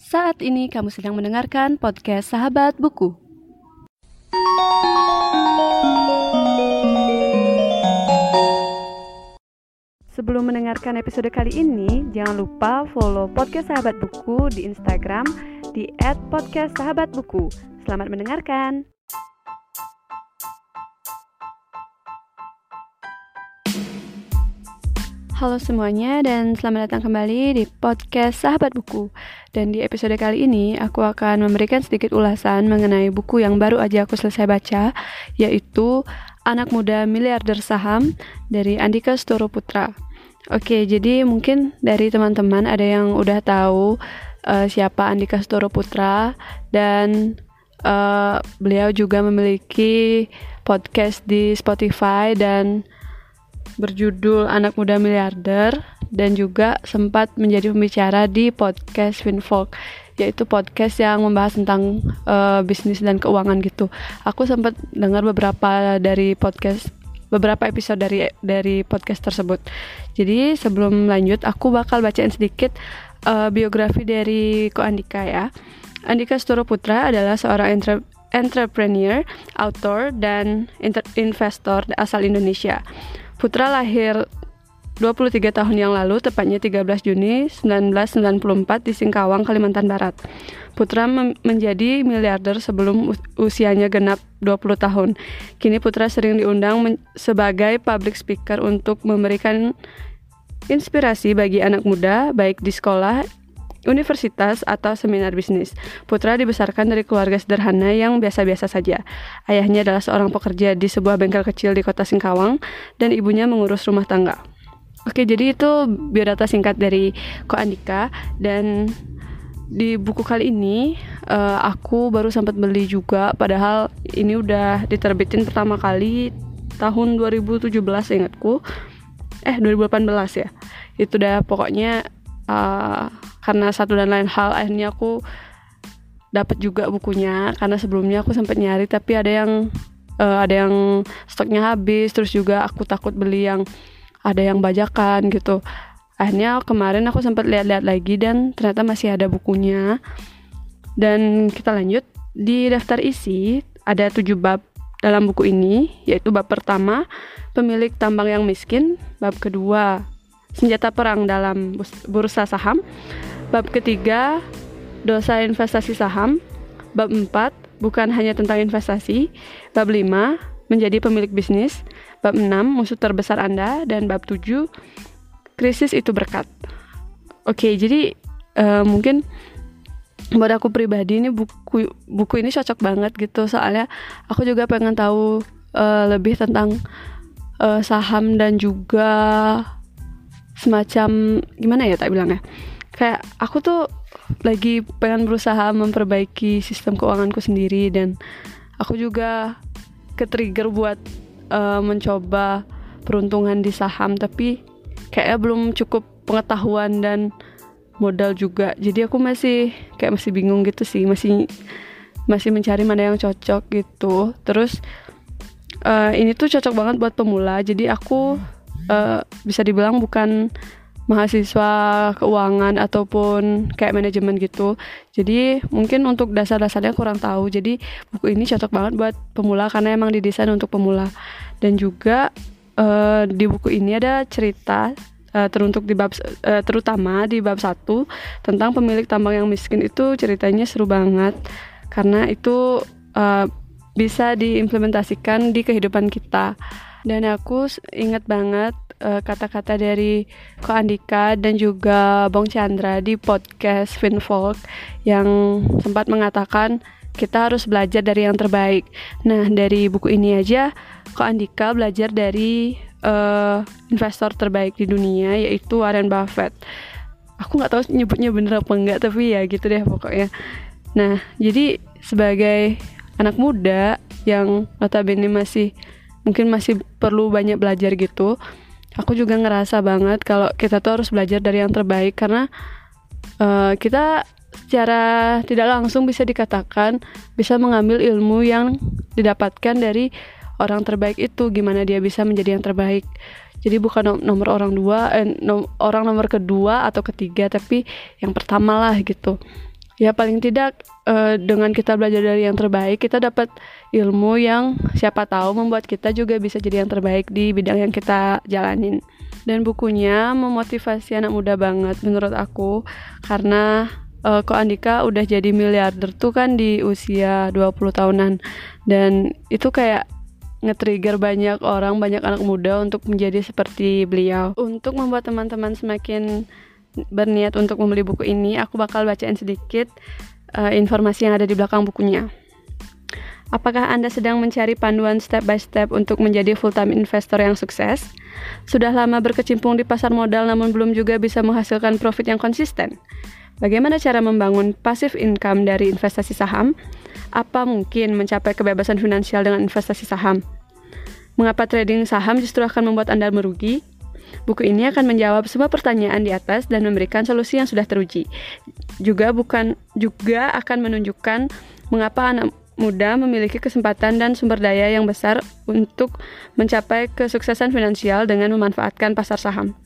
Saat ini kamu sedang mendengarkan podcast Sahabat Buku. Sebelum mendengarkan episode kali ini, jangan lupa follow podcast Sahabat Buku di Instagram di @podcastsahabatbuku. Selamat mendengarkan. Halo semuanya dan selamat datang kembali di podcast Sahabat Buku. Dan di episode kali ini aku akan memberikan sedikit ulasan mengenai buku yang baru aja aku selesai baca, yaitu Anak Muda Miliarder Saham dari Andika Storo Putra. Oke, jadi mungkin dari teman-teman ada yang udah tahu uh, siapa Andika Storo Putra dan uh, beliau juga memiliki podcast di Spotify dan berjudul Anak Muda Miliarder dan juga sempat menjadi pembicara di podcast Finfolk yaitu podcast yang membahas tentang uh, bisnis dan keuangan gitu. Aku sempat dengar beberapa dari podcast beberapa episode dari dari podcast tersebut. Jadi sebelum lanjut aku bakal bacain sedikit uh, biografi dari Ko Andika ya. Andika Storo Putra adalah seorang entre entrepreneur, author, dan investor asal Indonesia. Putra lahir 23 tahun yang lalu, tepatnya 13 Juni 1994 di Singkawang, Kalimantan Barat. Putra menjadi miliarder sebelum usianya genap 20 tahun. Kini Putra sering diundang sebagai public speaker untuk memberikan inspirasi bagi anak muda, baik di sekolah, universitas atau seminar bisnis. Putra dibesarkan dari keluarga sederhana yang biasa-biasa saja. Ayahnya adalah seorang pekerja di sebuah bengkel kecil di kota Singkawang dan ibunya mengurus rumah tangga. Oke, jadi itu biodata singkat dari Ko Andika dan di buku kali ini uh, aku baru sempat beli juga padahal ini udah diterbitin pertama kali tahun 2017 ingatku eh 2018 ya itu udah pokoknya uh, karena satu dan lain hal akhirnya aku dapat juga bukunya. Karena sebelumnya aku sempat nyari tapi ada yang uh, ada yang stoknya habis. Terus juga aku takut beli yang ada yang bajakan gitu. Akhirnya kemarin aku sempat lihat-lihat lagi dan ternyata masih ada bukunya. Dan kita lanjut. Di daftar isi ada tujuh bab dalam buku ini yaitu bab pertama pemilik tambang yang miskin. Bab kedua senjata perang dalam bursa saham. Bab ketiga, dosa investasi saham. Bab empat, bukan hanya tentang investasi. Bab lima, menjadi pemilik bisnis. Bab enam, musuh terbesar Anda. Dan bab tujuh, krisis itu berkat. Oke, jadi uh, mungkin buat aku pribadi ini buku buku ini cocok banget gitu soalnya aku juga pengen tahu uh, lebih tentang uh, saham dan juga semacam gimana ya tak bilangnya kayak aku tuh lagi pengen berusaha memperbaiki sistem keuanganku sendiri dan aku juga ke trigger buat uh, mencoba peruntungan di saham tapi kayaknya belum cukup pengetahuan dan modal juga. Jadi aku masih kayak masih bingung gitu sih masih masih mencari mana yang cocok gitu. Terus uh, ini tuh cocok banget buat pemula. Jadi aku uh, bisa dibilang bukan mahasiswa keuangan ataupun kayak manajemen gitu. Jadi mungkin untuk dasar-dasarnya kurang tahu. Jadi buku ini cocok banget buat pemula karena emang didesain untuk pemula. Dan juga uh, di buku ini ada cerita uh, teruntuk di bab uh, terutama di bab satu tentang pemilik tambang yang miskin itu ceritanya seru banget karena itu uh, bisa diimplementasikan di kehidupan kita dan aku ingat banget eh, kata-kata uh, dari Ko Andika dan juga Bong Chandra di podcast Finfolk yang sempat mengatakan kita harus belajar dari yang terbaik. Nah, dari buku ini aja Ko Andika belajar dari uh, investor terbaik di dunia yaitu Warren Buffett. Aku nggak tahu nyebutnya bener apa enggak tapi ya gitu deh pokoknya. Nah, jadi sebagai anak muda yang notabene masih mungkin masih perlu banyak belajar gitu. Aku juga ngerasa banget kalau kita tuh harus belajar dari yang terbaik karena uh, kita secara tidak langsung bisa dikatakan bisa mengambil ilmu yang didapatkan dari orang terbaik itu gimana dia bisa menjadi yang terbaik. Jadi bukan nomor orang dua eh, nom orang nomor kedua atau ketiga tapi yang pertama lah gitu ya paling tidak uh, dengan kita belajar dari yang terbaik kita dapat ilmu yang siapa tahu membuat kita juga bisa jadi yang terbaik di bidang yang kita jalanin. Dan bukunya memotivasi anak muda banget menurut aku. Karena uh, Ko Andika udah jadi miliarder tuh kan di usia 20 tahunan. Dan itu kayak nge-trigger banyak orang, banyak anak muda untuk menjadi seperti beliau. Untuk membuat teman-teman semakin berniat untuk membeli buku ini, aku bakal bacain sedikit uh, informasi yang ada di belakang bukunya. Apakah Anda sedang mencari panduan step by step untuk menjadi full-time investor yang sukses? Sudah lama berkecimpung di pasar modal namun belum juga bisa menghasilkan profit yang konsisten? Bagaimana cara membangun passive income dari investasi saham? Apa mungkin mencapai kebebasan finansial dengan investasi saham? Mengapa trading saham justru akan membuat Anda merugi? Buku ini akan menjawab semua pertanyaan di atas dan memberikan solusi yang sudah teruji. Juga bukan juga akan menunjukkan mengapa anak muda memiliki kesempatan dan sumber daya yang besar untuk mencapai kesuksesan finansial dengan memanfaatkan pasar saham.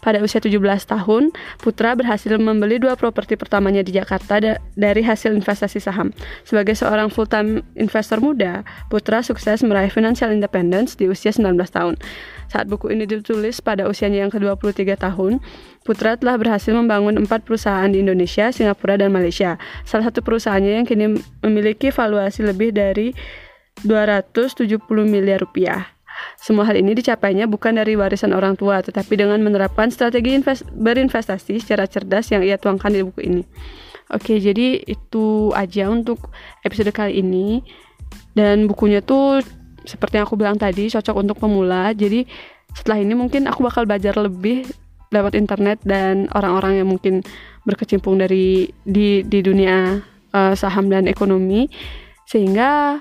Pada usia 17 tahun, Putra berhasil membeli dua properti pertamanya di Jakarta da dari hasil investasi saham. Sebagai seorang full-time investor muda, Putra sukses meraih financial independence di usia 19 tahun. Saat buku ini ditulis pada usianya yang ke-23 tahun, Putra telah berhasil membangun empat perusahaan di Indonesia, Singapura, dan Malaysia. Salah satu perusahaannya yang kini memiliki valuasi lebih dari 270 miliar rupiah. Semua hal ini dicapainya bukan dari warisan orang tua, tetapi dengan menerapkan strategi invest berinvestasi secara cerdas yang ia tuangkan di buku ini. Oke, jadi itu aja untuk episode kali ini. Dan bukunya tuh seperti yang aku bilang tadi cocok untuk pemula jadi setelah ini mungkin aku bakal belajar lebih lewat internet dan orang-orang yang mungkin berkecimpung dari di di dunia uh, saham dan ekonomi sehingga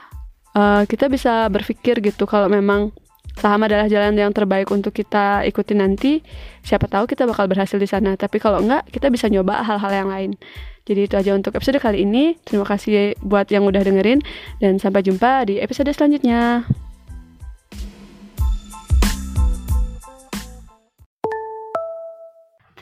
uh, kita bisa berpikir gitu kalau memang saham adalah jalan yang terbaik untuk kita ikuti nanti siapa tahu kita bakal berhasil di sana tapi kalau enggak kita bisa nyoba hal-hal yang lain jadi itu aja untuk episode kali ini. Terima kasih buat yang udah dengerin dan sampai jumpa di episode selanjutnya.